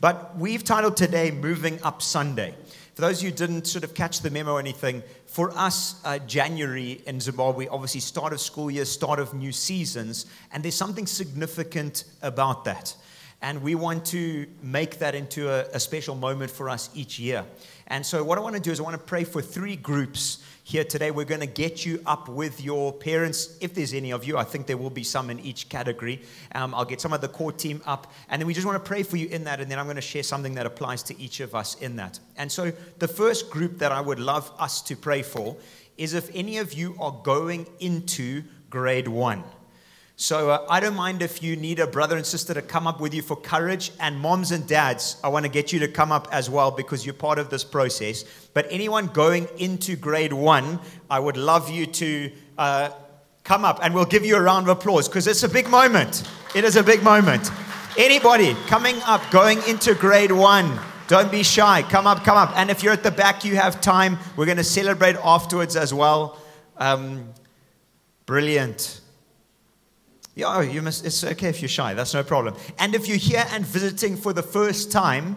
But we've titled today Moving Up Sunday. For those who didn't sort of catch the memo or anything, for us, uh, January in Zimbabwe, obviously, start of school year, start of new seasons, and there's something significant about that. And we want to make that into a, a special moment for us each year. And so, what I want to do is, I want to pray for three groups here today. We're going to get you up with your parents, if there's any of you. I think there will be some in each category. Um, I'll get some of the core team up, and then we just want to pray for you in that, and then I'm going to share something that applies to each of us in that. And so, the first group that I would love us to pray for is if any of you are going into grade one. So uh, I don't mind if you need a brother and sister to come up with you for courage. And moms and dads, I want to get you to come up as well because you're part of this process. But anyone going into grade one, I would love you to uh, come up and we'll give you a round of applause because it's a big moment. It is a big moment. Anybody coming up, going into grade one, don't be shy. Come up, come up. And if you're at the back, you have time. We're going to celebrate afterwards as well. Um, brilliant. Yeah, oh, you must, it's okay if you're shy, that's no problem. And if you're here and visiting for the first time,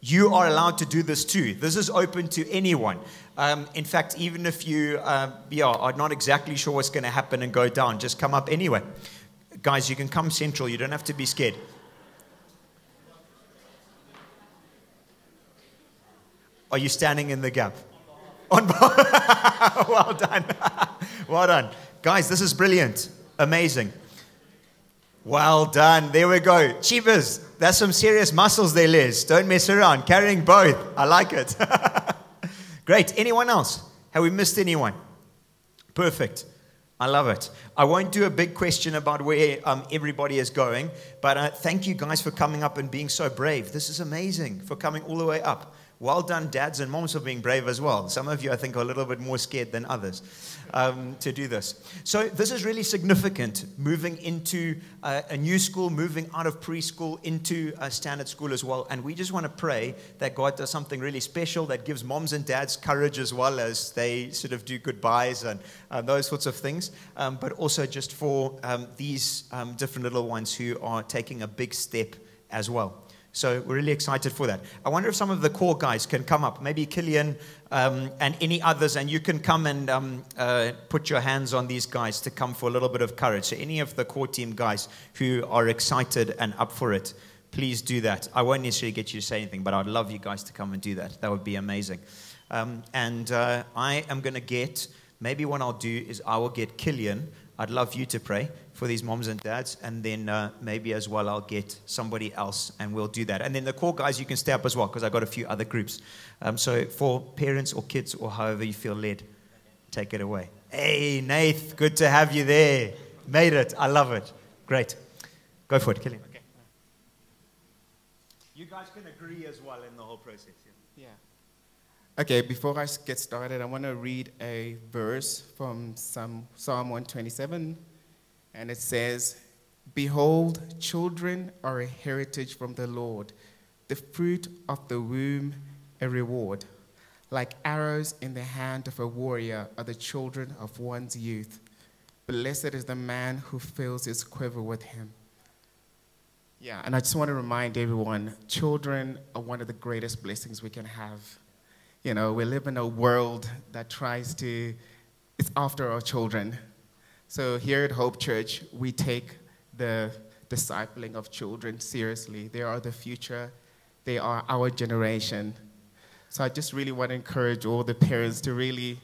you are allowed to do this too. This is open to anyone. Um, in fact, even if you uh, yeah, are not exactly sure what's going to happen and go down, just come up anyway. Guys, you can come central, you don't have to be scared. Are you standing in the gap? On well done. well done. Guys, this is brilliant. Amazing. Well done. There we go. Cheapers. That's some serious muscles there, Liz. Don't mess around. Carrying both. I like it. Great. Anyone else? Have we missed anyone? Perfect. I love it. I won't do a big question about where um, everybody is going, but uh, thank you guys for coming up and being so brave. This is amazing for coming all the way up. Well done, dads and moms, for being brave as well. Some of you, I think, are a little bit more scared than others um, to do this. So, this is really significant moving into uh, a new school, moving out of preschool into a standard school as well. And we just want to pray that God does something really special that gives moms and dads courage as well as they sort of do goodbyes and uh, those sorts of things, um, but also just for um, these um, different little ones who are taking a big step as well. So we're really excited for that. I wonder if some of the core guys can come up, maybe Killian um, and any others, and you can come and um, uh, put your hands on these guys to come for a little bit of courage. So any of the core team guys who are excited and up for it, please do that. I won't necessarily get you to say anything, but I'd love you guys to come and do that. That would be amazing. Um, and uh, I am going to get, maybe what I'll do is I will get Killian. I'd love you to pray for these moms and dads, and then uh, maybe as well I'll get somebody else and we'll do that. And then the core guys, you can stay up as well because I've got a few other groups. Um, so for parents or kids or however you feel led, take it away. Hey, Nath, good to have you there. Made it. I love it. Great. Go for it, Killian. Okay. You guys can agree as well in the whole process. Okay, before I get started, I want to read a verse from Psalm 127 and it says, Behold, children are a heritage from the Lord, the fruit of the womb a reward. Like arrows in the hand of a warrior are the children of one's youth. Blessed is the man who fills his quiver with him. Yeah, and I just want to remind everyone children are one of the greatest blessings we can have. You know, we live in a world that tries to, it's after our children. So here at Hope Church, we take the discipling of children seriously. They are the future, they are our generation. So I just really want to encourage all the parents to really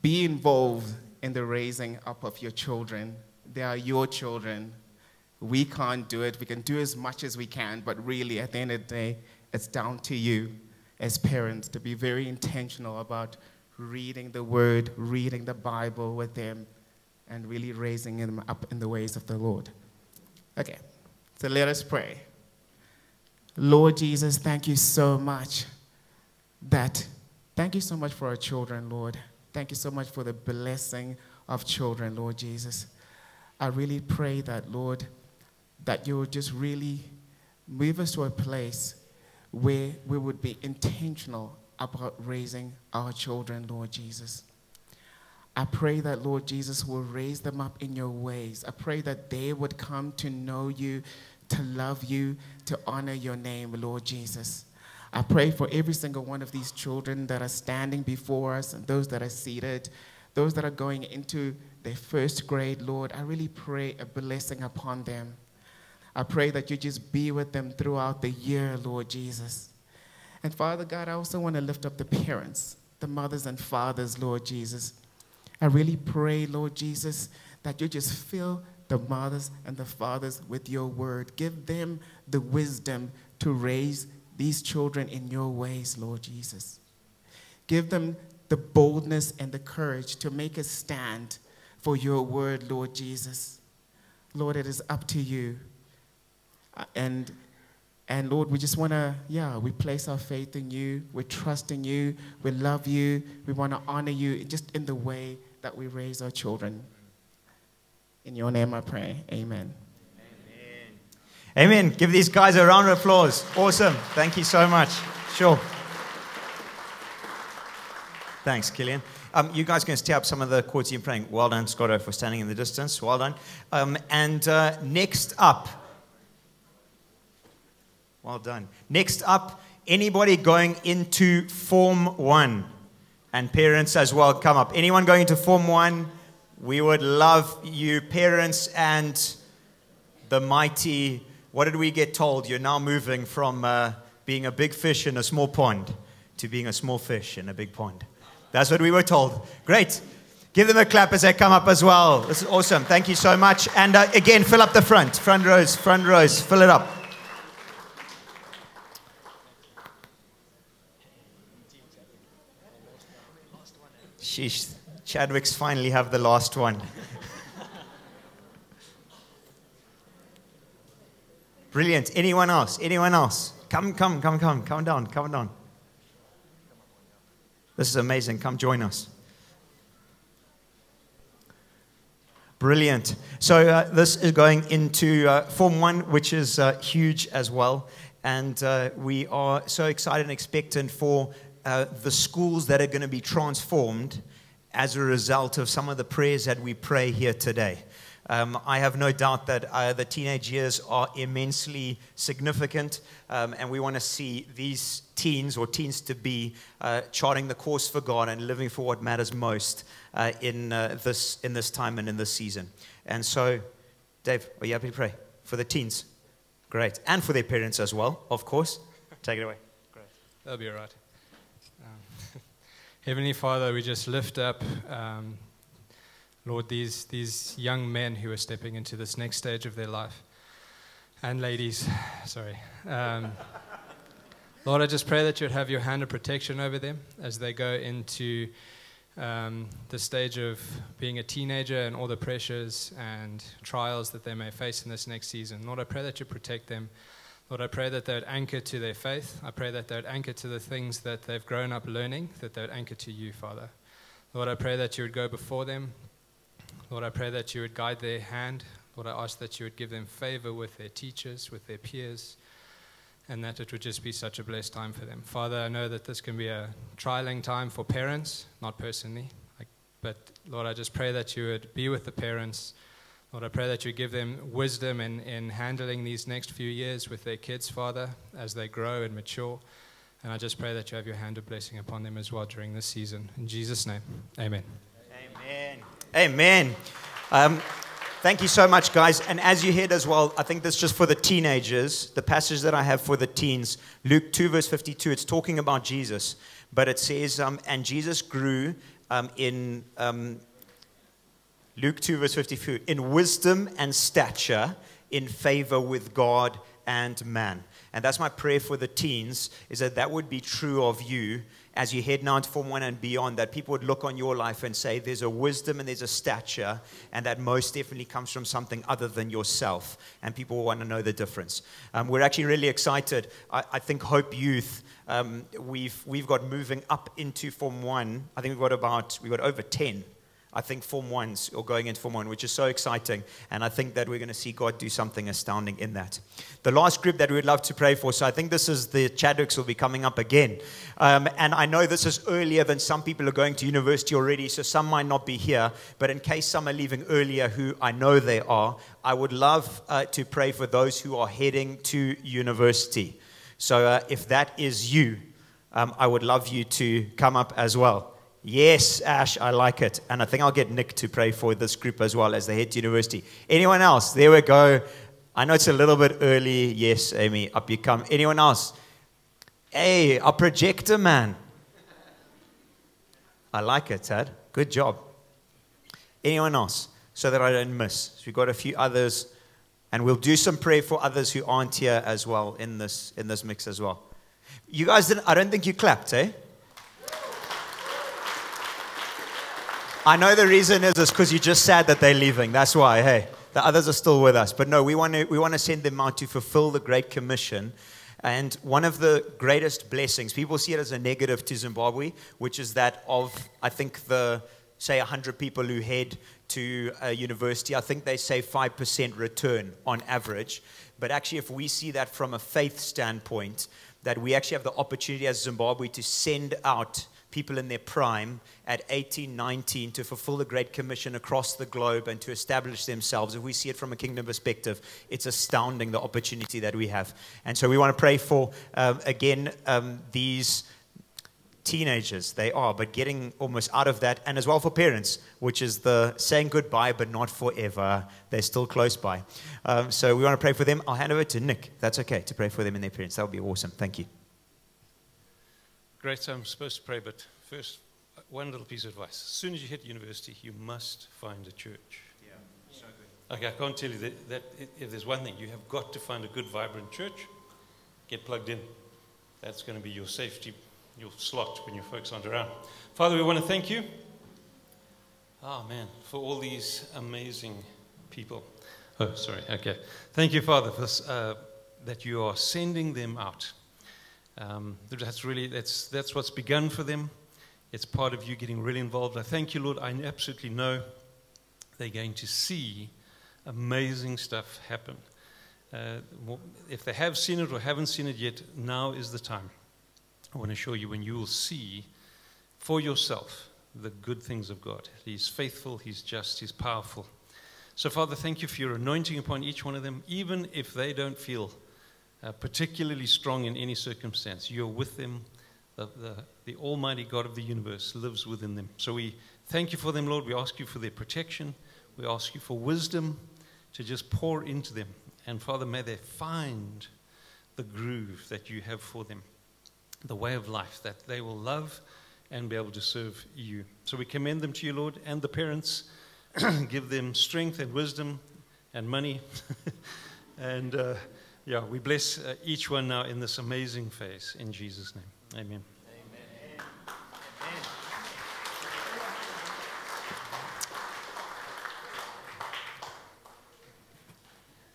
be involved in the raising up of your children. They are your children. We can't do it. We can do as much as we can, but really, at the end of the day, it's down to you as parents to be very intentional about reading the Word, reading the Bible with them, and really raising them up in the ways of the Lord. Okay, so let us pray. Lord Jesus, thank you so much that, thank you so much for our children, Lord. Thank you so much for the blessing of children, Lord Jesus. I really pray that, Lord, that you would just really move us to a place where we would be intentional about raising our children, Lord Jesus. I pray that, Lord Jesus, will raise them up in your ways. I pray that they would come to know you, to love you, to honor your name, Lord Jesus. I pray for every single one of these children that are standing before us and those that are seated, those that are going into their first grade, Lord. I really pray a blessing upon them. I pray that you just be with them throughout the year, Lord Jesus. And Father God, I also want to lift up the parents, the mothers and fathers, Lord Jesus. I really pray, Lord Jesus, that you just fill the mothers and the fathers with your word. Give them the wisdom to raise these children in your ways, Lord Jesus. Give them the boldness and the courage to make a stand for your word, Lord Jesus. Lord, it is up to you. And and Lord, we just want to, yeah, we place our faith in you. We trust in you. We love you. We want to honor you just in the way that we raise our children. In your name I pray. Amen. Amen. Give these guys a round of applause. Awesome. Thank you so much. Sure. Thanks, Killian. Um, you guys can stay up some of the chords you're playing. Well done, Scotto, for standing in the distance. Well done. Um, and uh, next up, well done. Next up, anybody going into Form 1? And parents as well, come up. Anyone going into Form 1? We would love you, parents and the mighty. What did we get told? You're now moving from uh, being a big fish in a small pond to being a small fish in a big pond. That's what we were told. Great. Give them a clap as they come up as well. This is awesome. Thank you so much. And uh, again, fill up the front. Front rows, front rows. Fill it up. Sheesh. Chadwick's finally have the last one. Brilliant. Anyone else? Anyone else? Come, come, come, come. Come down, come down. This is amazing. Come join us. Brilliant. So, uh, this is going into uh, Form 1, which is uh, huge as well. And uh, we are so excited and expectant for uh, the schools that are going to be transformed as a result of some of the prayers that we pray here today. Um, I have no doubt that uh, the teenage years are immensely significant, um, and we want to see these teens or teens to be uh, charting the course for God and living for what matters most uh, in, uh, this, in this time and in this season. And so, Dave, are you happy to pray for the teens? Great. And for their parents as well, of course. Take it away. Great. That'll be all right. Heavenly Father, we just lift up, um, Lord, these, these young men who are stepping into this next stage of their life. And ladies, sorry. Um, Lord, I just pray that you'd have your hand of protection over them as they go into um, the stage of being a teenager and all the pressures and trials that they may face in this next season. Lord, I pray that you protect them. Lord, I pray that they would anchor to their faith. I pray that they would anchor to the things that they've grown up learning, that they would anchor to you, Father. Lord, I pray that you would go before them. Lord, I pray that you would guide their hand. Lord, I ask that you would give them favor with their teachers, with their peers, and that it would just be such a blessed time for them. Father, I know that this can be a trialing time for parents, not personally, but Lord, I just pray that you would be with the parents. Lord, I pray that you give them wisdom in, in handling these next few years with their kids, Father, as they grow and mature. And I just pray that you have your hand of blessing upon them as well during this season. In Jesus' name, amen. Amen. Amen. Um, thank you so much, guys. And as you heard as well, I think this is just for the teenagers. The passage that I have for the teens, Luke 2, verse 52, it's talking about Jesus. But it says, um, and Jesus grew um, in um, Luke 2, verse 52, in wisdom and stature, in favor with God and man. And that's my prayer for the teens, is that that would be true of you as you head now into Form 1 and beyond, that people would look on your life and say, there's a wisdom and there's a stature, and that most definitely comes from something other than yourself. And people want to know the difference. Um, we're actually really excited. I, I think Hope Youth, um, we've, we've got moving up into Form 1. I think we've got about, we've got over 10 I think, Form 1s or going into Form 1, which is so exciting. And I think that we're going to see God do something astounding in that. The last group that we'd love to pray for, so I think this is the Chadwicks will be coming up again. Um, and I know this is earlier than some people are going to university already, so some might not be here. But in case some are leaving earlier, who I know they are, I would love uh, to pray for those who are heading to university. So uh, if that is you, um, I would love you to come up as well. Yes, Ash, I like it. And I think I'll get Nick to pray for this group as well as they head to university. Anyone else? There we go. I know it's a little bit early. Yes, Amy, up you come. Anyone else? Hey, a projector man. I like it, Tad. Good job. Anyone else? So that I don't miss. So we've got a few others, and we'll do some prayer for others who aren't here as well in this in this mix as well. You guys didn't. I don't think you clapped, eh? I know the reason is because you just said that they're leaving. That's why. Hey, the others are still with us. But no, we want to we want to send them out to fulfill the Great Commission. And one of the greatest blessings, people see it as a negative to Zimbabwe, which is that of I think the say 100 people who head to a university, I think they say 5% return on average. But actually, if we see that from a faith standpoint, that we actually have the opportunity as Zimbabwe to send out people in their prime at 18, 19 to fulfill the Great Commission across the globe and to establish themselves. If we see it from a kingdom perspective, it's astounding the opportunity that we have. And so we want to pray for, um, again, um, these teenagers. They are but getting almost out of that and as well for parents which is the saying goodbye but not forever. They're still close by. Um, so we want to pray for them. I'll hand over to nick. That's okay to pray for them and their parents. That would be awesome. Thank you Great, so I'm supposed to pray, but first, one little piece of advice. As soon as you hit university, you must find a church. yeah so good Okay, I can't tell you that, that if there's one thing, you have got to find a good, vibrant church. Get plugged in. That's going to be your safety, your slot when your folks aren't around. Father, we want to thank you. Oh, man, for all these amazing people. Oh, sorry. Okay. Thank you, Father, for, uh, that you are sending them out. Um, that's really that's that's what's begun for them. It's part of you getting really involved. I thank you, Lord. I absolutely know they're going to see amazing stuff happen. Uh, if they have seen it or haven't seen it yet, now is the time. I want to show you when you will see for yourself the good things of God. He's faithful, He's just, He's powerful. So, Father, thank you for your anointing upon each one of them, even if they don't feel uh, particularly strong in any circumstance. You're with them. The, the, the Almighty God of the universe lives within them. So we thank you for them, Lord. We ask you for their protection. We ask you for wisdom to just pour into them. And Father, may they find the groove that you have for them, the way of life that they will love and be able to serve you. So we commend them to you, Lord, and the parents. Give them strength and wisdom and money. and uh, yeah, we bless uh, each one now in this amazing phase. In Jesus' name. Amen. Amen.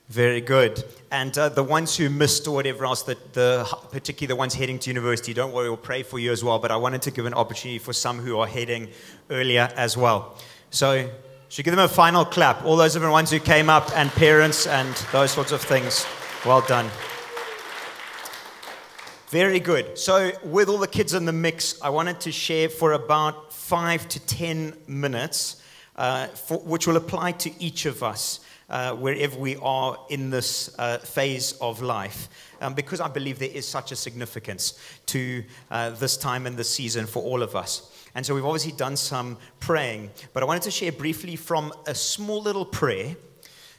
Very good. And uh, the ones who missed or whatever else, the, the, particularly the ones heading to university, don't worry, we'll pray for you as well. But I wanted to give an opportunity for some who are heading earlier as well. So, should give them a final clap. All those different ones who came up, and parents, and those sorts of things. Well done. Very good. So, with all the kids in the mix, I wanted to share for about five to ten minutes, uh, for, which will apply to each of us. Uh, wherever we are in this uh, phase of life, um, because I believe there is such a significance to uh, this time and this season for all of us. And so we've obviously done some praying, but I wanted to share briefly from a small little prayer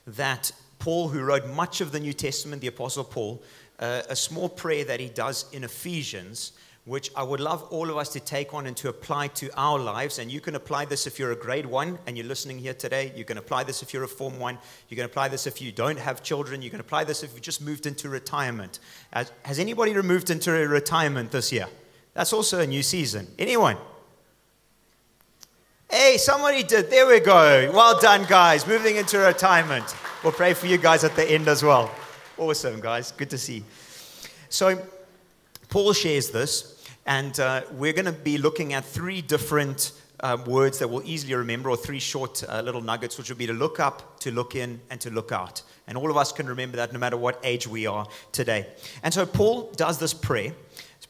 that Paul, who wrote much of the New Testament, the Apostle Paul, uh, a small prayer that he does in Ephesians, which I would love all of us to take on and to apply to our lives. And you can apply this if you're a grade one and you're listening here today. You can apply this if you're a form one. You can apply this if you don't have children. You can apply this if you just moved into retirement. Has, has anybody moved into retirement this year? That's also a new season. Anyone? Hey, somebody did. There we go. Well done, guys. Moving into retirement. We'll pray for you guys at the end as well. Awesome, guys. Good to see. So, Paul shares this, and uh, we're going to be looking at three different um, words that we'll easily remember, or three short uh, little nuggets, which would be to look up, to look in, and to look out. And all of us can remember that no matter what age we are today. And so Paul does this prayer.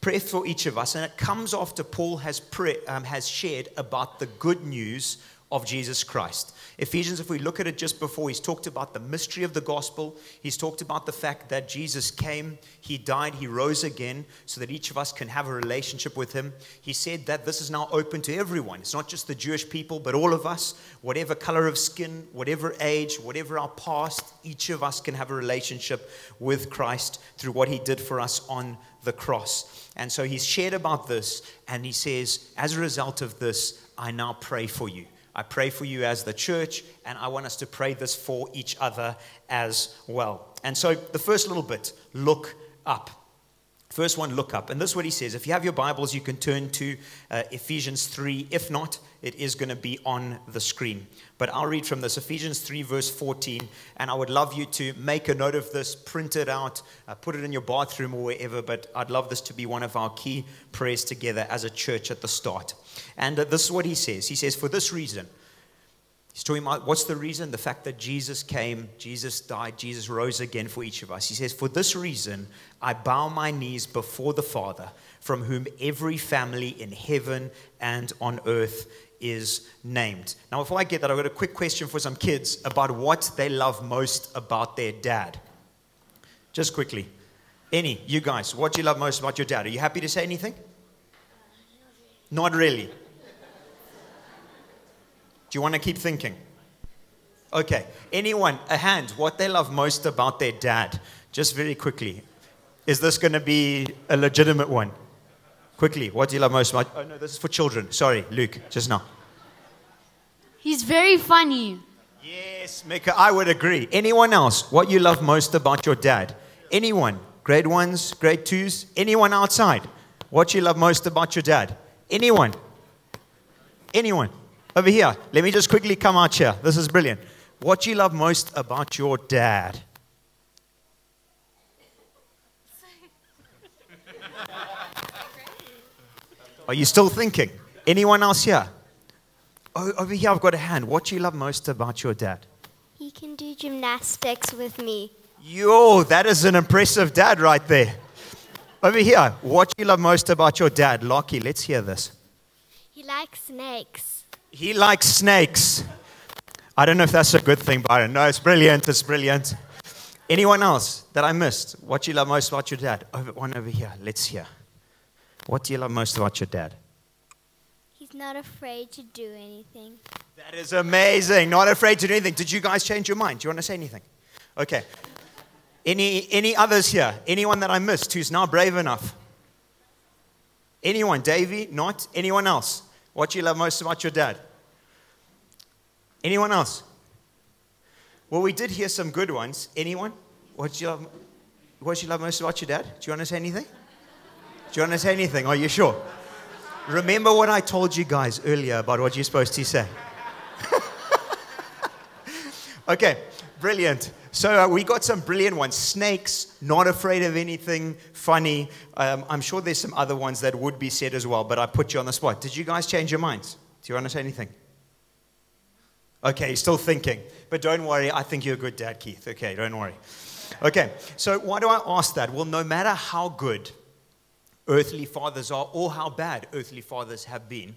Prayer for each of us, and it comes after Paul has, pray, um, has shared about the good news of Jesus Christ. Ephesians, if we look at it just before, he's talked about the mystery of the gospel. He's talked about the fact that Jesus came, he died, he rose again, so that each of us can have a relationship with him. He said that this is now open to everyone. It's not just the Jewish people, but all of us, whatever color of skin, whatever age, whatever our past, each of us can have a relationship with Christ through what he did for us on the cross. And so he's shared about this, and he says, as a result of this, I now pray for you. I pray for you as the church, and I want us to pray this for each other as well. And so, the first little bit look up. First one, look up. And this is what he says. If you have your Bibles, you can turn to uh, Ephesians 3. If not, it is going to be on the screen. But I'll read from this Ephesians 3, verse 14. And I would love you to make a note of this, print it out, uh, put it in your bathroom or wherever. But I'd love this to be one of our key prayers together as a church at the start. And uh, this is what he says. He says, For this reason, he's talking about what's the reason? The fact that Jesus came, Jesus died, Jesus rose again for each of us. He says, For this reason, I bow my knees before the Father, from whom every family in heaven and on earth is named. Now, before I get that, I've got a quick question for some kids about what they love most about their dad. Just quickly. Any, you guys, what do you love most about your dad? Are you happy to say anything? Not really. Do you want to keep thinking? Okay. Anyone, a hand, what they love most about their dad? Just very quickly. Is this going to be a legitimate one? Quickly, what do you love most about? Oh, no, this is for children. Sorry, Luke, just now. He's very funny. Yes, Mika, I would agree. Anyone else, what you love most about your dad? Anyone? Grade ones, grade twos? Anyone outside? What you love most about your dad? Anyone? Anyone? Over here. Let me just quickly come out here. This is brilliant. What do you love most about your dad? Are you still thinking? Anyone else here? Oh, over here, I've got a hand. What do you love most about your dad? He can do gymnastics with me. Yo, that is an impressive dad right there. Over here, what do you love most about your dad? Lockie, let's hear this. He likes snakes. He likes snakes. I don't know if that's a good thing, Byron. No, it's brilliant. It's brilliant. Anyone else that I missed? What do you love most about your dad? Oh, over, one over here. Let's hear. What do you love most about your dad? He's not afraid to do anything. That is amazing. Not afraid to do anything. Did you guys change your mind? Do you want to say anything? Okay. Any, any others here? Anyone that I missed who's now brave enough? Anyone? Davy? Not? Anyone else? What do you love most about your dad? Anyone else? Well, we did hear some good ones. Anyone? What do you love, what do you love most about your dad? Do you want to say anything? Do you want to say anything? Are you sure? Remember what I told you guys earlier about what you're supposed to say. okay, brilliant. So uh, we got some brilliant ones. Snakes, not afraid of anything funny. Um, I'm sure there's some other ones that would be said as well, but I put you on the spot. Did you guys change your minds? Do you want to say anything? Okay, still thinking. But don't worry, I think you're a good dad, Keith. Okay, don't worry. Okay, so why do I ask that? Well, no matter how good earthly fathers are or how bad earthly fathers have been,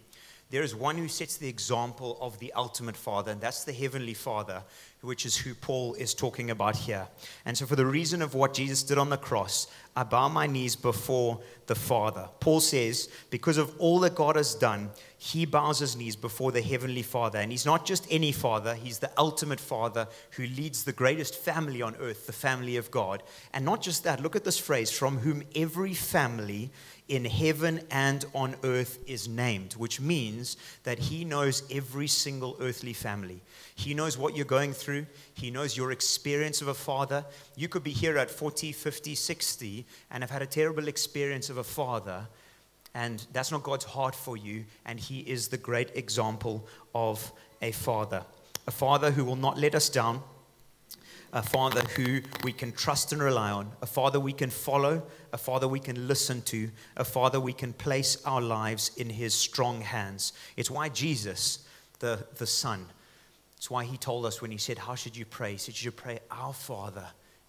there is one who sets the example of the ultimate father, and that's the heavenly father, which is who Paul is talking about here. And so, for the reason of what Jesus did on the cross, I bow my knees before the Father. Paul says, because of all that God has done, he bows his knees before the heavenly Father. And he's not just any father, he's the ultimate father who leads the greatest family on earth, the family of God. And not just that, look at this phrase from whom every family in heaven and on earth is named, which means that he knows every single earthly family. He knows what you're going through. He knows your experience of a father. You could be here at 40, 50, 60 and have had a terrible experience of a father, and that's not God's heart for you. And He is the great example of a father. A father who will not let us down, a Father who we can trust and rely on, a Father we can follow, a Father we can listen to, a Father we can place our lives in His strong hands. It's why Jesus, the, the Son, it's why He told us when He said, How should you pray? He said, You should pray, Our Father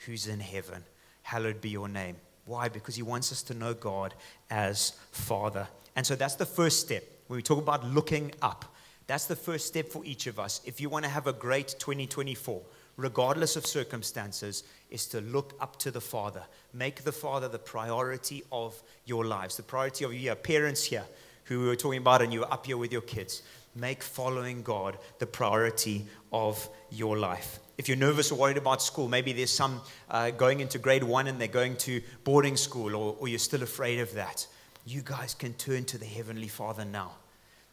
who's in heaven, hallowed be your name. Why? Because He wants us to know God as Father. And so that's the first step. When we talk about looking up, that's the first step for each of us. If you want to have a great 2024, regardless of circumstances, is to look up to the Father. Make the Father the priority of your lives, the priority of your parents here who we were talking about, and you were up here with your kids. Make following God the priority of your life. If you're nervous or worried about school, maybe there's some uh, going into grade one and they're going to boarding school, or, or you're still afraid of that. You guys can turn to the Heavenly Father now.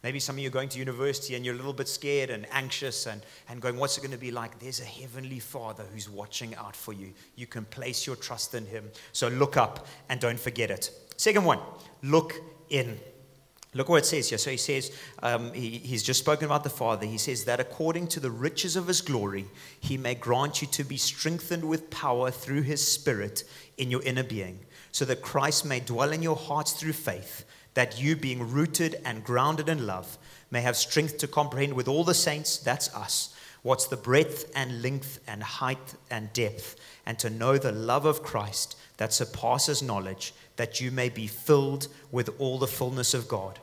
Maybe some of you are going to university and you're a little bit scared and anxious and, and going, What's it going to be like? There's a heavenly Father who's watching out for you. You can place your trust in Him. So look up and don't forget it. Second one, look in. Look what it says here. So he says, um, he, he's just spoken about the Father. He says that according to the riches of his glory, he may grant you to be strengthened with power through his Spirit in your inner being, so that Christ may dwell in your hearts through faith that you, being rooted and grounded in love, may have strength to comprehend with all the saints, that's us, what's the breadth and length and height and depth, and to know the love of Christ that surpasses knowledge, that you may be filled with all the fullness of God.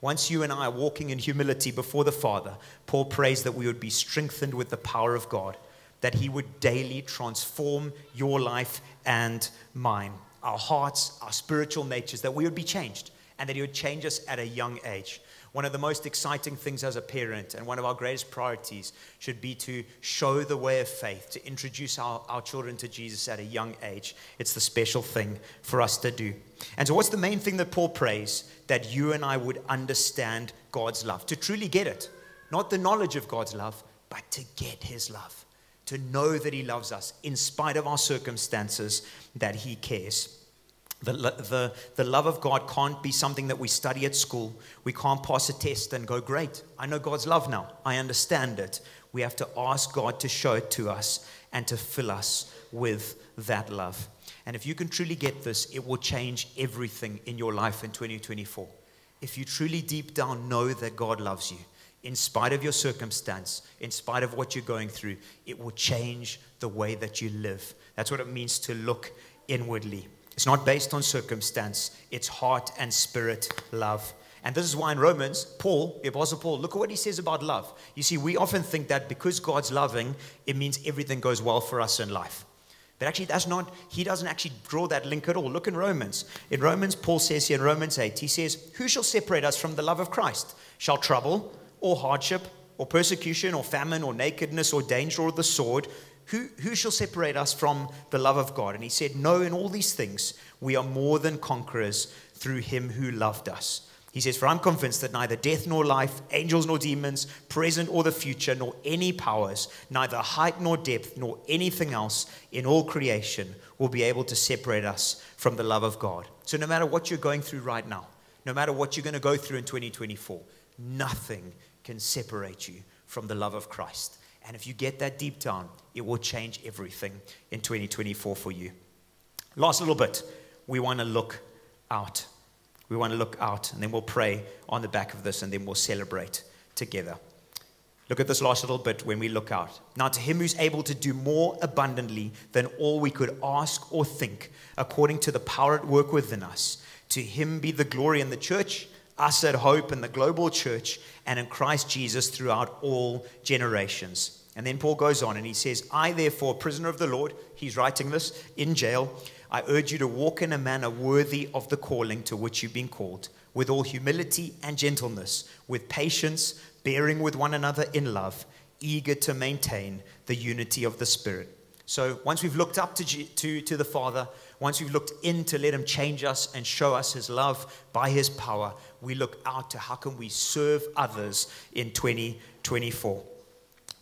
Once you and I are walking in humility before the Father, Paul prays that we would be strengthened with the power of God, that He would daily transform your life and mine, our hearts, our spiritual natures, that we would be changed and that He would change us at a young age. One of the most exciting things as a parent and one of our greatest priorities should be to show the way of faith, to introduce our, our children to Jesus at a young age. It's the special thing for us to do. And so, what's the main thing that Paul prays? That you and I would understand God's love, to truly get it. Not the knowledge of God's love, but to get His love, to know that He loves us in spite of our circumstances, that He cares. The, the, the love of God can't be something that we study at school. We can't pass a test and go, Great, I know God's love now. I understand it. We have to ask God to show it to us and to fill us with that love. And if you can truly get this, it will change everything in your life in 2024. If you truly deep down know that God loves you, in spite of your circumstance, in spite of what you're going through, it will change the way that you live. That's what it means to look inwardly. It's not based on circumstance, it's heart and spirit love. And this is why in Romans, Paul, the Apostle Paul, look at what he says about love. You see, we often think that because God's loving, it means everything goes well for us in life. But actually, that's not, he doesn't actually draw that link at all. Look in Romans. In Romans, Paul says here in Romans 8, he says, Who shall separate us from the love of Christ? Shall trouble, or hardship, or persecution, or famine, or nakedness, or danger, or the sword? Who, who shall separate us from the love of God? And he said, No, in all these things, we are more than conquerors through him who loved us. He says, For I'm convinced that neither death nor life, angels nor demons, present or the future, nor any powers, neither height nor depth, nor anything else in all creation will be able to separate us from the love of God. So, no matter what you're going through right now, no matter what you're going to go through in 2024, nothing can separate you from the love of Christ. And if you get that deep down, it will change everything in 2024 for you. Last little bit, we want to look out. We want to look out, and then we'll pray on the back of this, and then we'll celebrate together. Look at this last little bit when we look out. Now, to him who's able to do more abundantly than all we could ask or think, according to the power at work within us, to him be the glory in the church, us at Hope, and the global church, and in Christ Jesus throughout all generations. And then Paul goes on and he says, I, therefore, prisoner of the Lord, he's writing this in jail, I urge you to walk in a manner worthy of the calling to which you've been called, with all humility and gentleness, with patience, bearing with one another in love, eager to maintain the unity of the Spirit. So once we've looked up to, to, to the Father, once we've looked in to let Him change us and show us His love by His power, we look out to how can we serve others in 2024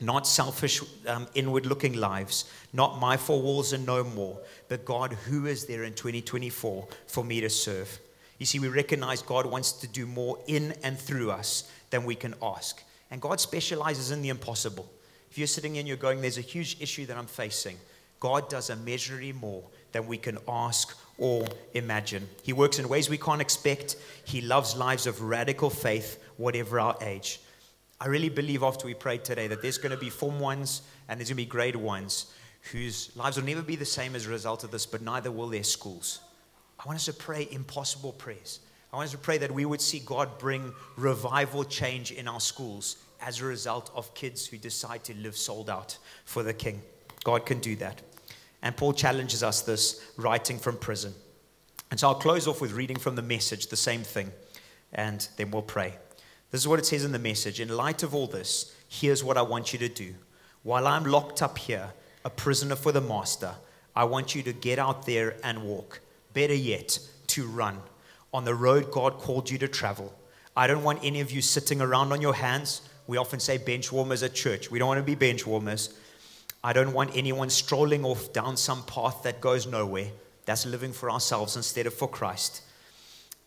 not selfish, um, inward looking lives, not my four walls and no more, but God, who is there in 2024 for me to serve? You see, we recognize God wants to do more in and through us than we can ask. And God specializes in the impossible. If you're sitting and you're going, there's a huge issue that I'm facing, God does immeasurably more than we can ask or imagine. He works in ways we can't expect. He loves lives of radical faith, whatever our age. I really believe after we prayed today that there's going to be form ones and there's going to be grade ones whose lives will never be the same as a result of this, but neither will their schools. I want us to pray impossible prayers. I want us to pray that we would see God bring revival change in our schools as a result of kids who decide to live sold out for the King. God can do that. And Paul challenges us this writing from prison. And so I'll close off with reading from the message, the same thing, and then we'll pray. This is what it says in the message. In light of all this, here's what I want you to do. While I'm locked up here, a prisoner for the master, I want you to get out there and walk. Better yet, to run on the road God called you to travel. I don't want any of you sitting around on your hands. We often say bench warmers at church. We don't want to be bench warmers. I don't want anyone strolling off down some path that goes nowhere. That's living for ourselves instead of for Christ.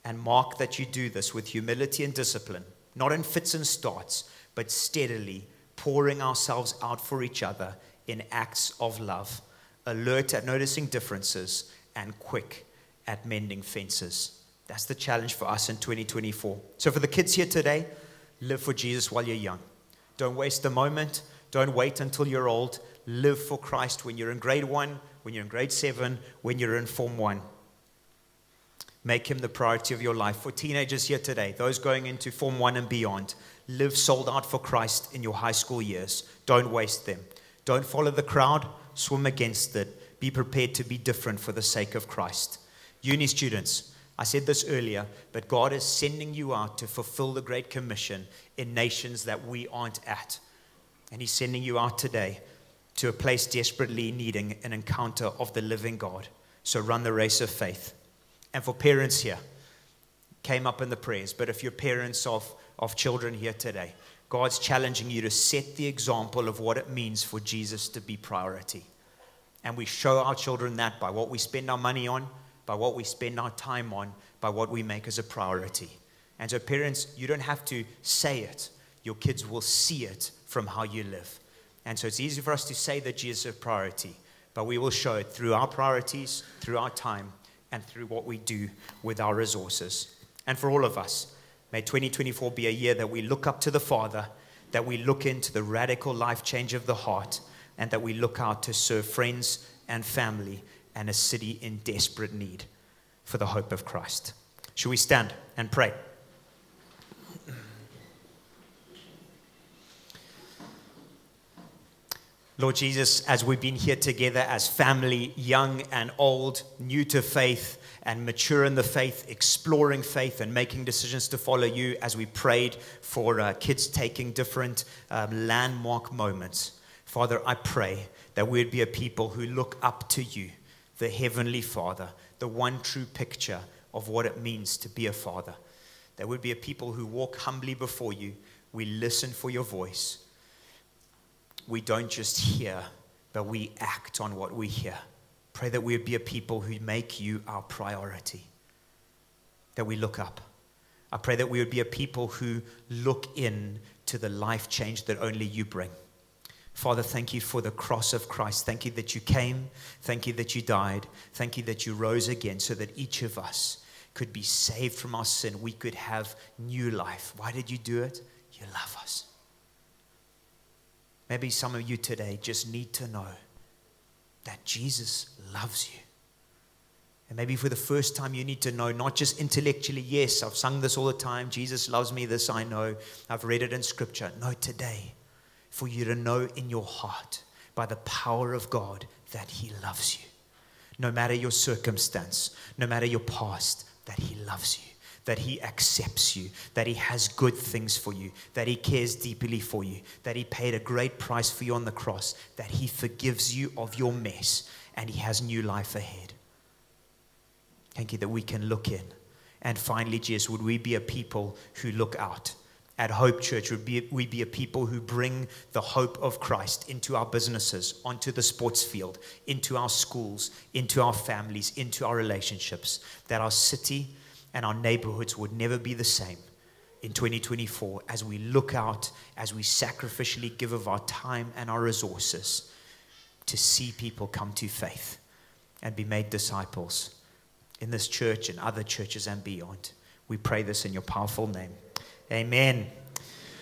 And mark that you do this with humility and discipline, not in fits and starts, but steadily pouring ourselves out for each other in acts of love, alert at noticing differences, and quick at mending fences. That's the challenge for us in 2024. So, for the kids here today, live for Jesus while you're young. Don't waste a moment. Don't wait until you're old. Live for Christ when you're in grade one, when you're in grade seven, when you're in Form one. Make him the priority of your life. For teenagers here today, those going into Form one and beyond, live sold out for Christ in your high school years. Don't waste them. Don't follow the crowd, swim against it. Be prepared to be different for the sake of Christ. Uni students, I said this earlier, but God is sending you out to fulfill the Great Commission in nations that we aren't at. And He's sending you out today to a place desperately needing an encounter of the living God. So run the race of faith. And for parents here, came up in the prayers, but if you're parents of, of children here today, God's challenging you to set the example of what it means for Jesus to be priority. And we show our children that by what we spend our money on, by what we spend our time on, by what we make as a priority. And so, parents, you don't have to say it, your kids will see it from how you live. And so, it's easy for us to say that Jesus is a priority, but we will show it through our priorities, through our time, and through what we do with our resources. And for all of us, may 2024 be a year that we look up to the Father, that we look into the radical life change of the heart, and that we look out to serve friends and family and a city in desperate need for the hope of Christ. Should we stand and pray? Lord Jesus, as we've been here together as family, young and old, new to faith and mature in the faith, exploring faith and making decisions to follow you, as we prayed for uh, kids taking different um, landmark moments. Father, I pray that we'd be a people who look up to you the Heavenly Father, the one true picture of what it means to be a father. There would be a people who walk humbly before you. We listen for your voice. We don't just hear, but we act on what we hear. Pray that we would be a people who make you our priority, that we look up. I pray that we would be a people who look in to the life change that only you bring. Father, thank you for the cross of Christ. Thank you that you came. Thank you that you died. Thank you that you rose again so that each of us could be saved from our sin. We could have new life. Why did you do it? You love us. Maybe some of you today just need to know that Jesus loves you. And maybe for the first time, you need to know, not just intellectually, yes, I've sung this all the time. Jesus loves me, this I know. I've read it in scripture. No, today for you to know in your heart by the power of God that He loves you. No matter your circumstance, no matter your past, that He loves you, that He accepts you, that He has good things for you, that He cares deeply for you, that He paid a great price for you on the cross, that He forgives you of your mess, and He has new life ahead. Thank you that we can look in. And finally, Jesus, would we be a people who look out? at Hope Church would we be a people who bring the hope of Christ into our businesses, onto the sports field, into our schools, into our families, into our relationships, that our city and our neighborhoods would never be the same in 2024 as we look out, as we sacrificially give of our time and our resources to see people come to faith and be made disciples in this church and other churches and beyond. We pray this in your powerful name. Amen.